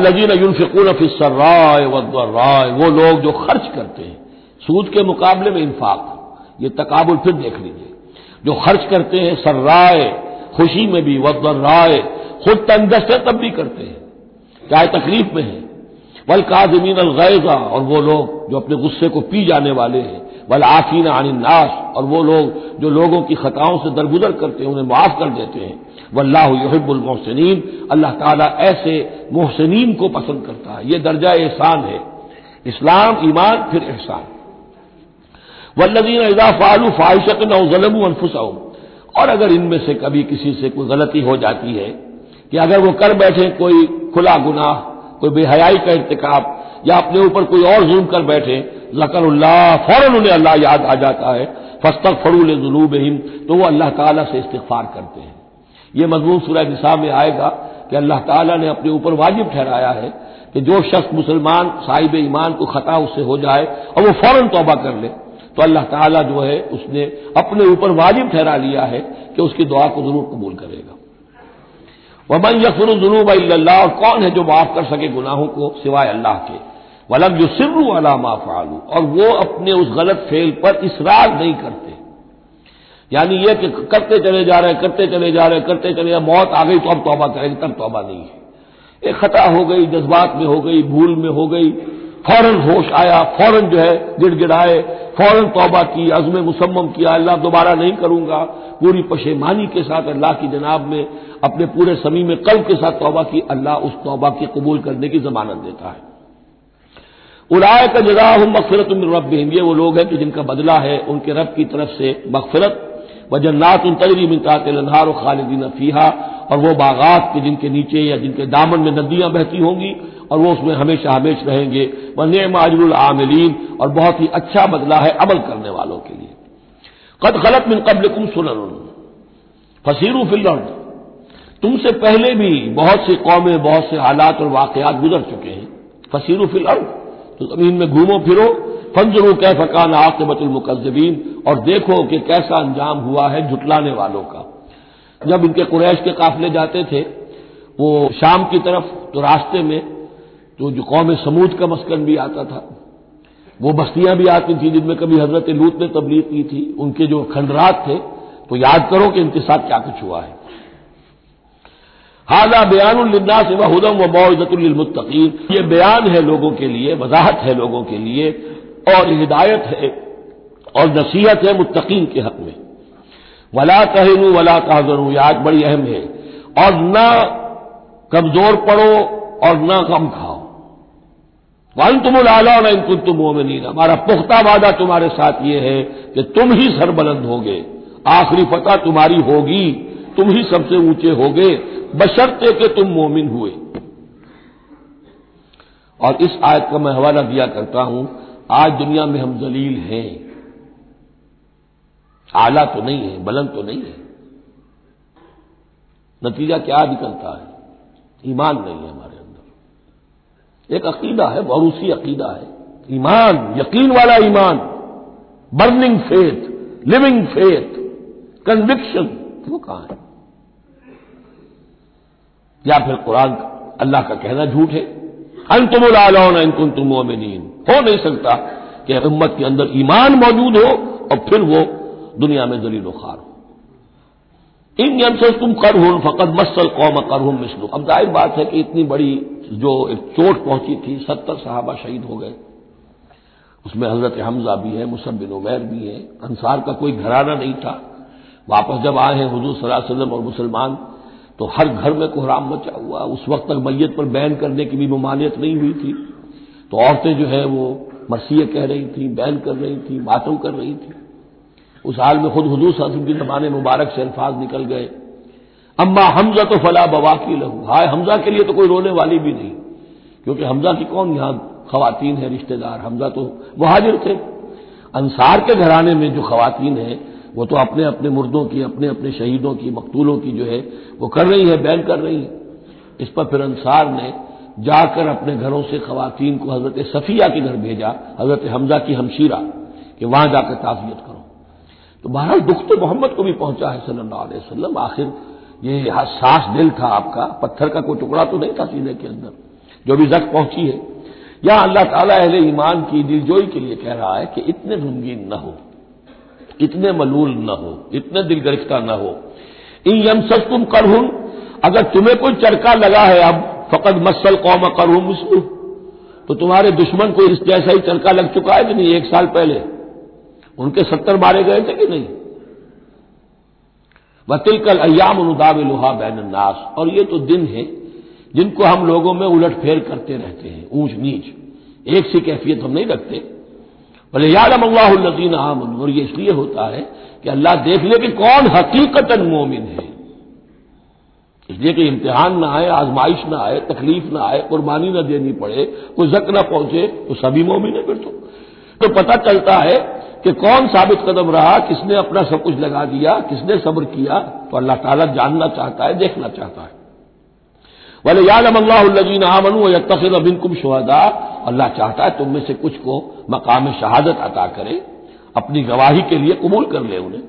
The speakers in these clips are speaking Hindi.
अल्लजीन यूनफिकून फिसर्राय वद्वर्राय वो लोग जो खर्च करते हैं। सूद के मुकाबले में इंफाक। ये तकाबुल फिर देख लीजिए। जो खर्च करते हैं सर्राय खुशी में भी वद्वर्राय खुद तंदस्त तब भी करते हैं। चाहे तकलीफ़ में है। वल काजमीन अलगैजा और वो लोग जो अपने गुस्से को पी जाने वाले हैं। वल आफीन नाश और वो लोग जो लोगों की खताओं से दरगुजर करते हैं, उन्हें माफ़ कर देते हैं। वल्लाह युहिबुल मोहसिन अल्लाह ताला ऐसे मोहसिन को पसंद करता है। ये दर्जा एहसान है। इस्लाम, ईमान, फिर एहसान। वल्लदीन इजा फालू फाहिशत नजलम अनफुसम और अगर इनमें से कभी किसी से कोई गलती हो जाती है कि अगर वो कर बैठे कोई खुला गुनाह, कोई बेहयाई का इरतकाब, या अपने ऊपर कोई और जुल्म कर बैठे, जकरुल्लाह, फ़ौरन उन्हें अल्लाह याद आ जाता है। फस्तक फरूल जुनूब तो वो अल्लाह ताला से इस्तफार करते हैं। ये मजमून सूरह निसा में आएगा कि अल्लाह ताला ने अपने ऊपर वाजिब ठहराया है कि जो शख्स मुसलमान साहिब ईमान को खता उससे हो जाए और वो फ़ौरन तौबा कर ले तो अल्लाह ताला जो है उसने अपने ऊपर वाजिब ठहरा लिया है कि उसकी दुआ को ज़रूर कबूल करेगा। वमन यकफर जुनूब अल्लाह और कौन है जो माफ़ कर सके गुनाहों को सिवाय अल्लाह के? वलम जो सिर्रू अला माफालू और वो अपने उस गलत फेल पर इसरार नहीं करते। यानी यह कि करते चले जा रहे करते चले जा रहे करते चले जा मौत आ गई तो अब तौबा करेंगे, तब तौबा नहीं है। एक खता हो गई, जज्बात में हो गई, भूल में हो गई, फ़ौरन होश आया, फ़ौरन जो है गिड़गिड़ाए, फ़ौरन तौबा की, अजम मुसम्म किया अल्लाह दोबारा नहीं करूँगा। पूरी पशेमानी के साथ अल्लाह की जनाब में, अपने पूरे समी में कल के साथ तौबा की, अल्लाह उस तौबा की कबूल करने की जमानत देता है। उलाय का जजा हम मकफरत रब ये वो लोग हैं कि जिनका बदला है, उनके रब की तरफ़ से मकफरत व जन्नात उन तजरी मिनतात लनहार खालिदीन फीहा, और वो बागात के जिनके नीचे या जिनके दामन में नदियाँ बहती होंगी, और वो उसमें हमेशा हमेश रहेंगे। व नेम अजरुल आमिलीन, और बहुत ही अच्छा बदला है अमल करने वालों के लिए। कद खलत मिन कबल कुम सुनन फसीरू फिल्ड तुमसे पहले भी बहुत सी कौमें, बहुत से हालात और वाकयात गुजर चुके हैं। फसीरू फिल्ड तो ज़मीन में घूमो फिरो फंजरू कै फकान आकबतुलमुकजबीन और देखो कि कैसा अंजाम हुआ है झुटलाने वालों का। जब इनके कुरैश के काफिले जाते थे, वो शाम की तरफ़ तो रास्ते में तो जो कौम समूद का मस्कन भी आता था, वो बस्तियाँ भी आती थी, जिनमें कभी हज़रत लूत ने तबलीग की थी। उनके जो खंडरात थे तो याद करो कि इनके साथ क्या कुछ हुआ है। हाजा बयान से वह हदम व मौजतुलमतकीन ये बयान है लोगों के लिए, वजाहत है लोगों के लिए और हिदायत है और नसीहत है मुतकीन के हक में। वला कहनू वला कहजनू याद बड़ी अहम है। और न कमज़ोर पड़ो और न कम खाओ। वन तुम लाला न इनकुन तुम मोमिन हमारा पुख्ता वादा तुम्हारे साथ ये है कि तुम ही सरबलंद होगे। आखिरी फतह तुम्हारी होगी। तुम ही सबसे ऊँचे होगे। बशर्ते कि तुम मोमिन हुए। और इस आयत का मैं हवाला दिया करता हूँ आज दुनिया में हम जलील हैं। आला तो नहीं है, बुलंद तो नहीं है। नतीजा क्या निकलता है? ईमान नहीं है हमारे अंदर। एक अकीदा है भरूसी अकीदा है। ईमान, यकीन वाला ईमान, burning faith, living faith conviction वो कहाँ है? या फिर कुरान, अल्लाह का कहना झूठ है। अंतुमुल आलौन इनकुन तुम मोमिनीन। हो नहीं सकता कि उम्मत के अंदर ईमान मौजूद हो और फिर वो दुनिया में जलील खार हो। इन यंत्र तुम कर हो फकत मसल कौम कर हूँ मिसलू। अब ज़ाहिर बात है कि इतनी बड़ी जो एक चोट पहुँची थी, सत्तर साहबा शहीद हो गए। उसमें हज़रत हमजा भी है मुसब बिन उमैर भी है। अंसार का कोई घराना नहीं था। वापस जब आए हैं हजूर सल्लम और मुसलमान तो हर घर में कोहराम मचा हुआ। उस वक्त तक मैयत पर बैन करने की भी ममानियत नहीं हुई थी। तो औरतें जो है वो मसीह कह रही थी बैन कर रही थी मातम कर रही थी। उस हाल में खुद हजूर सल्लम की जमाने मुबारक से अल्फाज निकल गए। अम्मा हमजा तो फला बवा की लहू। हाय, हमजा के लिए तो कोई रोने वाली भी नहीं। क्योंकि हमजा की कौन यहाँ खातन है, रिश्तेदार? हमजा तो मुहाजिर थे। अंसार के घराने में जो खातन है, वो तो अपने अपने मुर्दों की अपने अपने शहीदों की, मकतूलों की जो है, वो कर रही है बैन कर रही है। इस पर फिर अंसार ने जाकर अपने घरों से खातन को हज़रत सफिया के घर भेजा, हज़रत हमजा की हमशीरा, कि वहाँ जाकर ताजियत करो। तो बहरहाल दुख तो मोहम्मद को भी पहुँचा है सल्लल्लाहु अलैहि आखिर ये सास दिल था आपका, पत्थर का कोई टुकड़ा तो नहीं था सीने के अंदर, जो भी जख्म पहुँची है। या अल्लाह ताला अहले ईमान की दिलजोई के लिए कह रहा है कि इतने गमगीन न हो, इतने मलूल न हो, इतने दिल गरिफ्ता न हो। इन यमसस तुम करहुन, अगर तुम्हें कोई चरका लगा है अब फकत मसल कौम करहूं मिसलू तो तुम्हारे दुश्मन को इस जैसा ही चरका लग चुका है कि नहीं, एक साल पहले। उनके सत्तर मारे गए थे कि नहीं? वतिल कल अयाम अनुदाब लोहा बैन नास। और ये तो दिन है जिनको हम लोगों में उलट फेर करते रहते हैं, ऊंच नीच। एक सी कैफियत हम नहीं रखते। बोले यादम अल्लाहदीन आमन। और ये इसलिए होता है कि अल्लाह देख ले कि कौन हकीकतन मोमिन है। इसलिए कि इम्तिहान ना आए, आजमाइश ना आए, तकलीफ़ ना आए, कुर्बानी ना देनी पड़े, कोई जक ना पहुँचे तो सभी मोमिन है फिर तो। तो पता चलता है कि कौन साबित कदम रहा, किसने अपना सब कुछ लगा दिया, किसने सब्र किया तो अल्लाह ताला जानना चाहता है, देखना चाहता है। वाले यादम अल्लाजीन आमनु या तखिर अबिन कुम शहदा, अल्लाह चाहता है तुम में से कुछ को मकाम शहादत अता करे, अपनी गवाही के लिए कबूल कर ले उन्हें।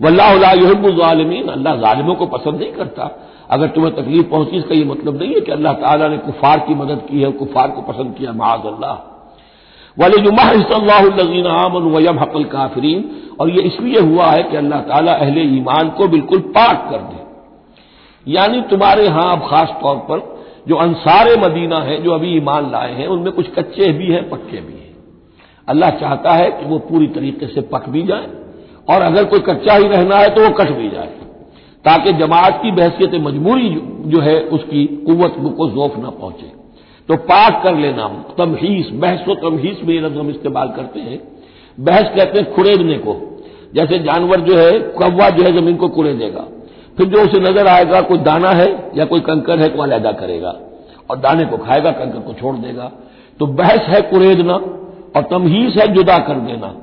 वल्लाहबुलमीन अल्लाह ालिमों को पसंद नहीं करता। अगर तुम्हें तकलीफ़ पहुँची, इसका यह मतलब नहीं है कि अल्लाह ताला ने कुफार की मदद की है कुफार को पसंद किया महाज अल्लाह। वाले जुमाजीन आमन वयम हकल काफरीन। और यह इसलिए हुआ है कि अल्लाह ताला अहले ईमान को बिल्कुल पाक कर दे। यानी तुम्हारे यहाँ अब खास तौर पर जो अंसार मदीना है, जो अभी ईमान लाए हैं, उनमें कुछ कच्चे भी हैं, पक्के भी हैं। अल्लाह चाहता है कि वो पूरी तरीके से पक भी जाए और अगर कोई कच्चा ही रहना है तो वो कट भी जाए। ताकि जमात की बहसीत मजबूरी जो है, उसकी कुत को जोफ न पहुँचे। तो पाक कर लेना, तमहीस, बहस व तमहीस में ये लफ्ज हम इस्तेमाल करते हैं। बहस कहते हैं खुरेदने को। जैसे जानवर जो है, कौवा जो है, ज़मीन को कुरेदेगा फिर जो उसे नज़र आएगा, कोई दाना है या कोई कंकर है तो अलहदा करेगा। और दाने को खाएगा, कंकर को छोड़ देगा। तो बहस है कुरेदना और तमहीस है जुदा कर देना।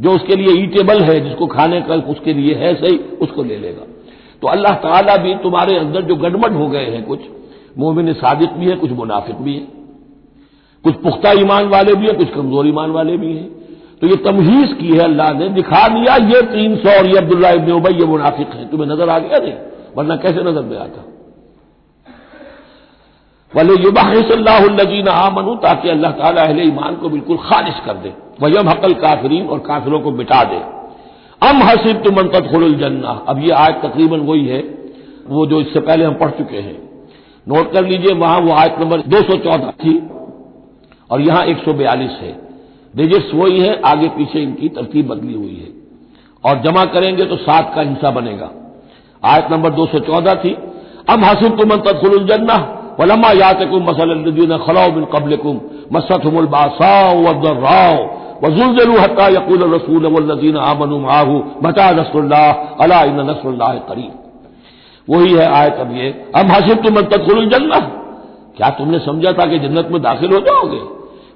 जो उसके लिए ईटेबल है, जिसको खाने का उसके लिए है सही, उसको ले लेगा। तो अल्लाह ताला भी तुम्हारे अंदर जो गड़बड़ हो गए हैं, कुछ मोमिन सादिक भी है, कुछ मुनाफिक भी है। कुछ पुख्ता ईमान वाले भी हैं, कुछ कमज़ोर ईमान वाले भी हैं। तो ये तमहीज की है अल्लाह ने, दिखा दिया, ये तीन सौ और ये अब्दुल्ला इबन उबई ये मुनाफिक है। तुम्हें नज़र आ गया नहीं? वरना कैसे नज़र में आता? वले युबाजीन आमनू ताकि अल्लाह ताला अहले ईमान को बिल्कुल खारिज कर दे वयम हकल काफरीन और काफिरों को मिटा दे अम हसीब तुम मंतद खुल जन्ना अब ये आयत तकरीबन वही है वो जो इससे पहले हम पढ़ चुके हैं नोट कर लीजिए वहाँ वो आयत नंबर दो सौ चौदह थी और यहाँ एक सौ बयालीस है डिजिट्स वही है आगे पीछे इनकी तरतीब बदली हुई है और जमा करेंगे तो सात का हिस्सा बनेगा आयत नंबर दो सौ चौदह थी अब हसीब तुम तदखुल जन्ना वलमा यातकुम मसलदीन खलाउ बिन कबलकुम, मसतहुमुल बासाओ वजुलजलू हत्ता यकूल रसूल वल्लजीन आमनु माहू, मता नसरुल्लाह, अला इन नसरुल्लाह करीब वही है आयत अब ये अब हसीब तुम तदखुल जन्ना। क्या तुमने समझा था कि जन्नत में दाखिल हो जाओगे?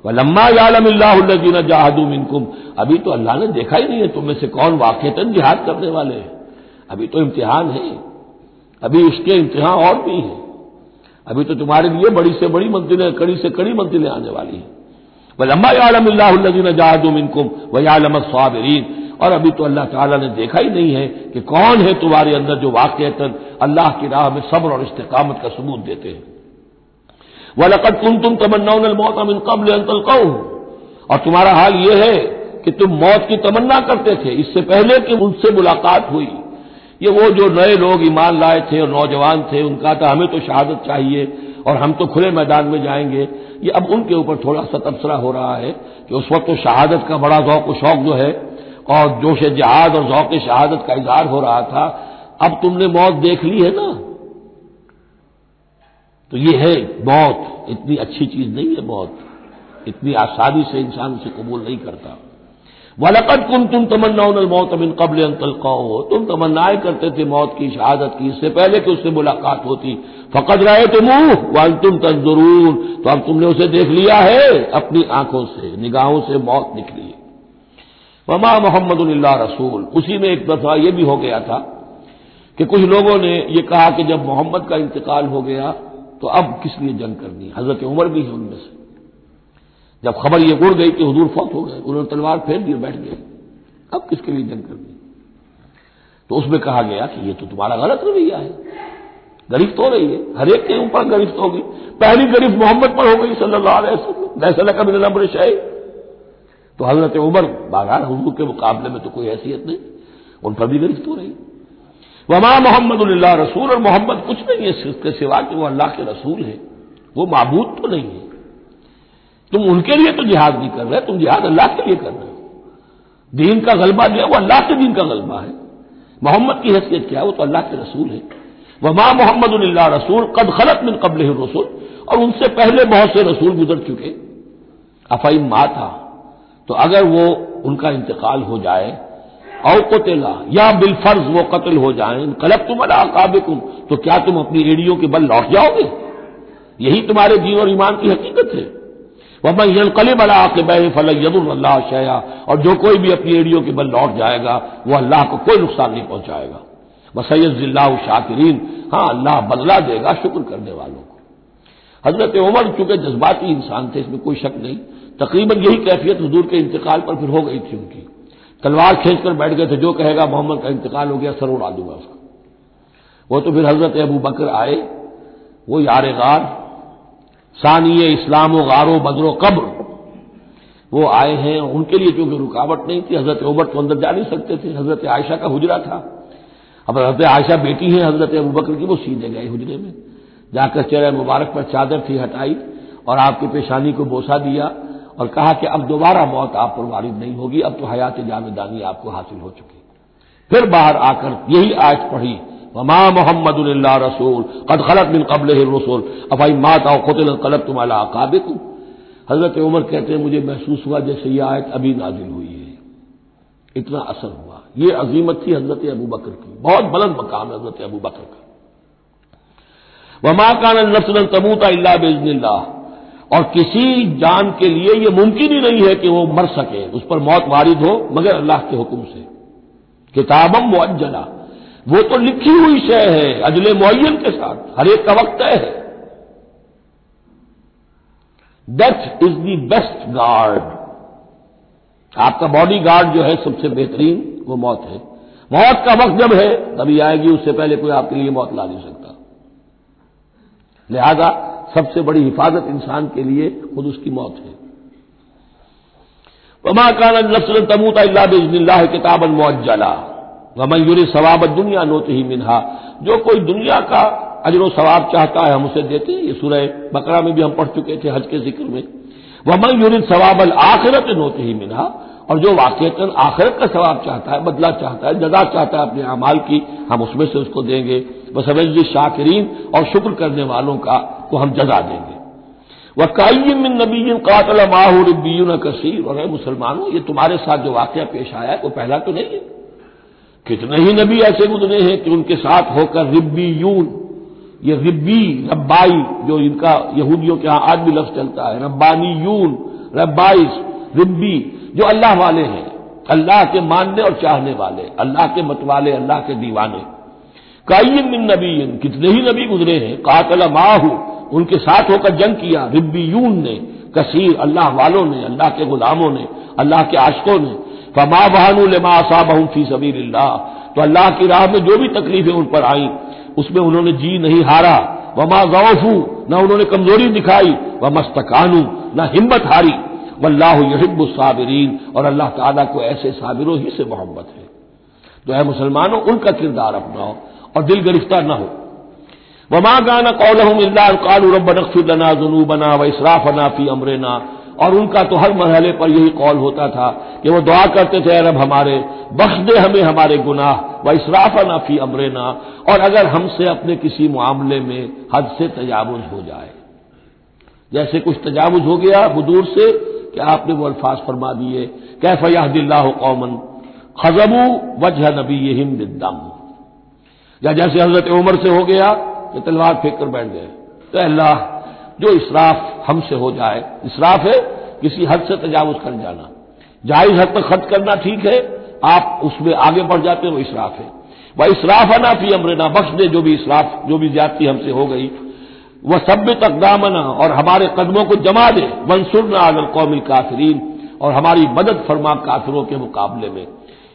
वलम्मा यालमिल्लाजीन जाहदू मिनकुम। अभी तो अल्लाह ने देखा ही नहीं है तुम्हें से कौन वाकता जिहाद करने वाले हैं। अभी तो इम्तिहान है। अभी उसके इम्तिहान और भी है। अभी तो तुम्हारे लिए बड़ी से बड़ी मंजिलें, कड़ी से कड़ी मंजिलें आने वाली हैं। वलम्मा यालमिल्लाजीन जाहदू मिनकुम वयालम स्वाबरीन और अभी तो अल्लाह ताला ने देखा ही नहीं है कि कौन है तुम्हारे अंदर जो वाकता अल्लाह की राह में सब्र और इस्तेकामत का सबूत देते हैं। वलकत कुन तुम तमन्ना मौत अमिन कबल अंतल कहू और तुम्हारा हाल यह है कि तुम मौत की तमन्ना करते थे। इससे पहले कि उनसे मुलाकात हुई। ये वो जो नए लोग ईमान लाए थे और नौजवान थे, उनका था, हमें तो शहादत चाहिए और हम तो खुले मैदान में जाएँगे। ये अब उनके ऊपर थोड़ा सा तबसरा हो रहा है कि उस वक्त तो शहादत का बड़ा जौक, शौक जो है और जोश जहाद और जौक शहादत का इजहार हो रहा था। अब तुमने मौत देख ली है ना? तो ये है, मौत इतनी अच्छी चीज़ नहीं है मौत। इतनी आसानी से इंसान उसे कबूल नहीं करता। वलकत कुम तुम तमन्ना मौत अबिन कबल अंतल कहो तुम तमन्नाएँ करते थे मौत की शहादत की, इससे पहले कि उससे मुलाकात होती। फकत रहे तुम वाल तुम तंजरून। तो अब तुमने उसे देख लिया है, अपनी आँखों से, निगाहों से मौत निकली। वमा मोहम्मद रसूल। उसी में एक दफ़ा यह भी हो गया था कि कुछ लोगों ने यह कहा कि जब मोहम्मद का इंतकाल हो गया तो अब किस लिए जंग करनी हज़रत उमर भी है उनमें से। जब खबर ये उड़ गई कि हजूर फौत हो गए, उन्होंने तलवार फेर दिए बैठ गए। अब किसके लिए जंग करनी तो उसमें कहा गया कि ये तो तुम्हारा गलत रवैया है। गिरफ्त हो रही है, हर एक के ऊपर गिरफ्त होगी पहली गिरफ्त मोहम्मद पर हो गई सल्लल्लाहु अलैहि वसल्लम। वैसा का बिन नंबर शाही तो हज़रत उमर बागार हजूर के मुकाबले में तो कोई हैसियत नहीं। उन पर भी गिरफ्त हो रही वमा मोहम्मद रसूल, और मोहम्मद कुछ नहीं है, इसके सिवा कि वो अल्लाह के रसूल है। वो मबूद तो नहीं है। तुम उनके लिए तो जिहाद नहीं कर रहे तुम जिहाद अल्लाह के लिए कर रहे हो। दीन का गलबा जो है, वो अल्लाह के दीन का गलबा है। मोहम्मद की हैसियत क्या है? वो तो अल्लाह के रसूल है। वमा मोहम्मद रसूल, कद खलत मिन कबल रसूल। और उनसे पहले बहुत से रसूल गुजर चुके। अफाई मा था। तो अगर वो उनका इंतकाल हो जाए औकतेला या बिलफर्ज वो कत्ल हो जाए कलब तुम अलाकाबिकुम तो क्या तुम अपनी एड़ियों के बल लौट जाओगे? यही तुम्हारे जीव और ईमान की हकीकत है। यल कलिब अलाकब फलयदुल्ला शया। और जो कोई भी अपनी एड़ियों के बल लौट जाएगा वह अल्लाह को कोई नुकसान नहीं पहुंचाएगा। वसैजिल्ला शाकिरीन। हाँ अल्लाह बदला देगा शुक्र करने वालों को। हज़रत उमर चूँकि जज्बाती इंसान थे, इसमें कोई शक नहीं। तकरीबन यही कैफियत हजूर के इंतकाल पर फिर हो गई थी उनकी। तलवार खींचकर बैठ गए थे, जो कहेगा, मोहम्मद का इंतकाल हो गया, सर उड़ा दूँगा उसका। वो तो फिर हज़रत अबू बकर आए। वो यार गार सानिय इस्लाम व गारो, बदरो, कब्र। वो आए हैं, उनके लिए क्योंकि रुकावट नहीं थी, हज़रत उमर तो अंदर जा नहीं सकते थे, हज़रत आयशा का हुजरा था। अब हज़रत आयशा बेटी है, हज़रत अबू बकर की, वो सीधे गए हुजरे में। जाकर चेहरे मुबारक पर चादर थी हटाई और आपकी पेशानी को बोसा दिया और कहा कि अब दोबारा मौत आप पर वारिद नहीं होगी, अब तो हयात जावेदानी आपको हासिल हो चुकी। फिर बाहर आकर यही आज पढ़ी वमा मोहम्मद रसूल कद खलत बिन कबल रसूल अफाई मात आओ खुतल कलब तुम्हारा अकाबिक हज़रत उमर कहते हैं मुझे महसूस हुआ जैसे यह आयत अभी नाजिल हुई है इतना असर हुआ ये अजीमत थी हज़रत अबू बकर की बहुत बुलंद मकाम है हज़रत अबू बकर का वमा कान नफसन तबूता अल्लाह बेजनिल्ला और किसी जान के लिए यह मुमकिन ही नहीं है कि वो मर सके उस पर मौत वारिद हो मगर अल्लाह के हुक्म से किताबम मुअज्जला वो तो लिखी हुई शय है, अजले मुन के साथ, हर एक का वक्त तय है। Death is the best guard आपका बॉडी गार्ड जो है, सबसे बेहतरीन, वो मौत है। मौत का वक्त जब है, तभी आएगी, उससे पहले कोई आपके लिए मौत ला नहीं सकता। लिहाजा, सबसे बड़ी हिफाजत इंसान के लिए खुद उसकी मौत है। वमा कान नसल तमूता बिजनिल्ला किताबन मुअज्जला वमयूर सवाब दुनिया नोत ही मिनहा। जो कोई दुनिया का अजर सवाब चाहता है, हम उसे देते हैं। ये सूरह बकरा में भी हम पढ़ चुके थे हज के ज़िक्र में। वमन यूरिन सवाबल आखिरत नोत ही मिनहा। और जो वाकता आखिरत का सवाब चाहता है, बदला चाहता है, जदा चाहता है अपने अमाल की, हम उसमें से उसको देंगे। बस अवैज शाकिरीन और शुक्र करने वालों का को हम जजा देंगे। वह कायम नबीन कातल माहूरबीन कसीर। और मुसलमानों, ये तुम्हारे साथ जो वाक्य पेश आया है, वो पहला तो नहीं है। कितने ही नबी ऐसे गुजरे हैं कि उनके साथ होकर रिब्बी यून, ये रिब्बी, रब्बाई, जो इनका यहूदियों के यहाँ आज भी लफ्ज चलता है, रब्बानी यून, रब्बाइस, रिब्बी, जो अल्लाह वाले हैं, अल्लाह के मानने और चाहने वाले, अल्लाह के मतवाले, अल्लाह के दीवाने। कायम बिन नबी कितने ही नबी गुजरे हैं, कातल माहू, उनके साथ होकर जंग किया, रिब्बी यून ने, कसीर अल्लाह वालों ने, अल्लाह के गुलामों ने, अल्लाह के आशकों ने फमा बहानू लमा असाबहू फ़ी सबीर तो अल्लाह की राह में जो भी तकलीफें उन पर आई, उसमें उन्होंने जी नहीं हारा। वमा गौफू न उन्होंने कमज़ोरी दिखाई। व मस्तकानू न हिम्मत हारी। वल्लाह यहिब्बुसाबिरीन और अल्लाह ताला को ऐसे साबिरों ही से मोहब्बत है। तो है मुसलमानों, उनका किरदार अपनाओ और दिल गिरफ़्तार न हो। वमा गाना कौल रबना जुनूबना व इसराफना फ़ी अमरना। और उनका तो हर मरहले पर यही कौल होता था कि वो दुआ करते थे अरब हमारे, बख्श दे हमें हमारे गुनाह, व इसराफना फ़ी अमरना, और अगर हमसे अपने किसी मामले में हद से तजावुज हो जाए। जैसे कुछ तजावुज हो गया हदूर से कि आपने वो अल्फाज फरमा दिए, कैफ यादिल्ला कौमन, खजबू वजह नबी हिम दम या जैसे हज़रत उमर से हो गया कि तलवार फेंक कर बैठ गए तो अल्लाह जो इसराफ हमसे हो जाए। इसराफ है, किसी हद से तजावज कर जाना। जायज़ हद तक खर्च करना ठीक है, आप उसमें आगे बढ़ जाते हैं, वो इसराफ है। वह इसराफ ना फ़ी अमरना, बख्श दे जो भी इसराफ, जो भी ज्यादती हमसे हो गई। वह सभ्य तकदामना और हमारे कदमों को जमा दे। वंसुरना अगर कौमी काफरीन, और हमारी मदद फरमा काफिरों के मुकाबले में।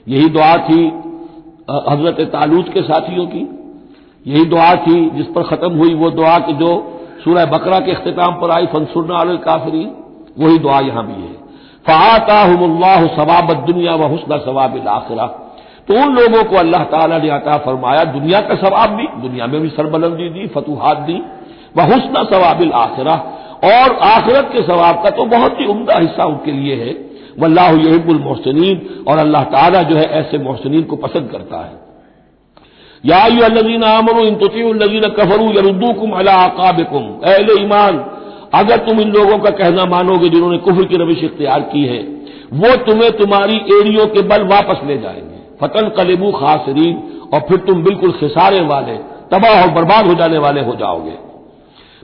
यही दुआ थी हज़रत तालूत के साथियों की। यही दुआ थी, जिस पर खत्म हुई वो दुआ कि जो सूरह बकरा के अख्ताम पर आई, फनसुरना अल काफरी वही दुआ यहाँ भी है। फ़ाताहमुल्लाह सवाब दुनिया व हुसन सवाब आखिरा। तो उन लोगों को अल्लाह ताला ने अता फरमाया, दुनिया का सवाब भी, दुनिया में भी सरबलंदी दी, फतूहात दी, व हुसन सवाबिल आखिरा। और आखिरत के सवाब का तो बहुत ही उमदा हिस्सा उनके लिए है। वल्लाह यहिबुल मोहसिन और अल्लाह ताला जो है ऐसे मोहसिन को पसंद करता है। याजीन आमनो इन तुतीन कफरू यरुद्दूकुम अला ईमान, अगर तुम इन लोगों का कहना मानोगे जिन्होंने कुफर की रविश इख्तियार की है, वो तुम्हें तुम्हारी एड़ियों के बल वापस ले जाएँगे। फतन कलेबू खासरीन, और फिर तुम बिल्कुल खिसारे वाले, तबाह और बर्बाद हो जाने वाले हो जाओगे।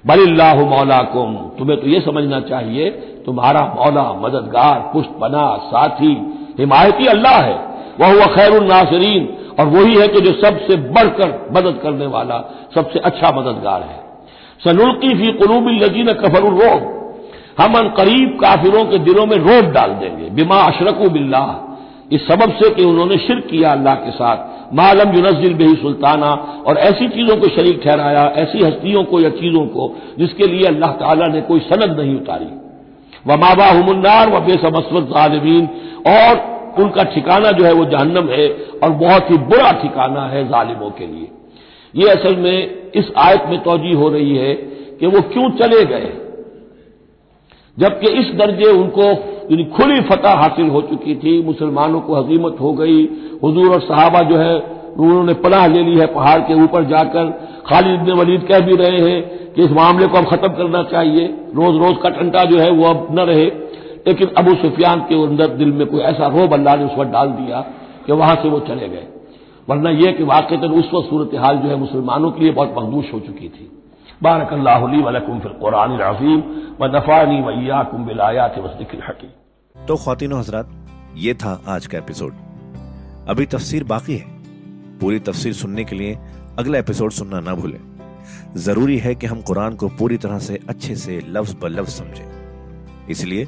बल्लाह मौला कुम तुम्हें तो यह समझना चाहिए, तुम्हारा मौला, मददगार पुष्ट बना साथी, हिमायती अल्लाह है। वह हुआ खैर नासरीन और वही है कि जो सबसे बढ़कर मदद करने वाला, सबसे अच्छा मददगार है। सनुल्की फ़ी कलूबी लजीन कफर रोब हम अन करीब काफिरों के दिलों में रोब डाल देंगे। बिमा अशरकू बिल्लाह। इस सबब से कि उन्होंने शिर किया अल्लाह के साथ। मालम युनजिल बेही सुल्ताना। और ऐसी चीज़ों को शरीक ठहराया, ऐसी हस्तियों को या चीज़ों को, जिसके लिए अल्लाह ताला ने कोई सनद नहीं उतारी। व माबा हमन्नार व बेसमस्वत जालिमीन। और उनका ठिकाना जो है वो जहन्नम है और बहुत ही बुरा ठिकाना है जालिमों के लिए। ये असल में इस आयत में तोजी हो रही है कि वो क्यों चले गए? जबकि इस दर्जे उनको खुली फतह हासिल हो चुकी थी, मुसलमानों को हजीमत हो गई। हजूर और साहबा जो है, उन्होंने पनाह ले ली है पहाड़ के ऊपर जाकर। खालिद इबन वलीद कह भी रहे हैं कि इस मामले को अब खत्म करना चाहिए। रोज रोज का टंटा जो है वो अब न रहे। लेकिन अबू सुफियान के अंदर दिल में कोई ऐसा रोब अल्लाह ने उस वक्त डाल दिया कि वहाँ से वो चले गए। वरना यह कि वाकई उस वक्त सूरत हाल जो है मुसलमानों के लिए बहुत मखदूश हो चुकी थी। बारक अल्लाहली वलकुम फिर कुरान अजीम व नफ़ानी वैया कुम बिलायात वसदिक हकी तो खातिन हजरात, ये था आज का एपिसोड। अभी तफसीर बाकी है। पूरी तफसीर सुनने के लिए अगला एपिसोड सुनना ना भूलें। ज़रूरी है कि हम कुरान को पूरी तरह से अच्छे से लफ्ज ब लफ्ज समझें। इसलिए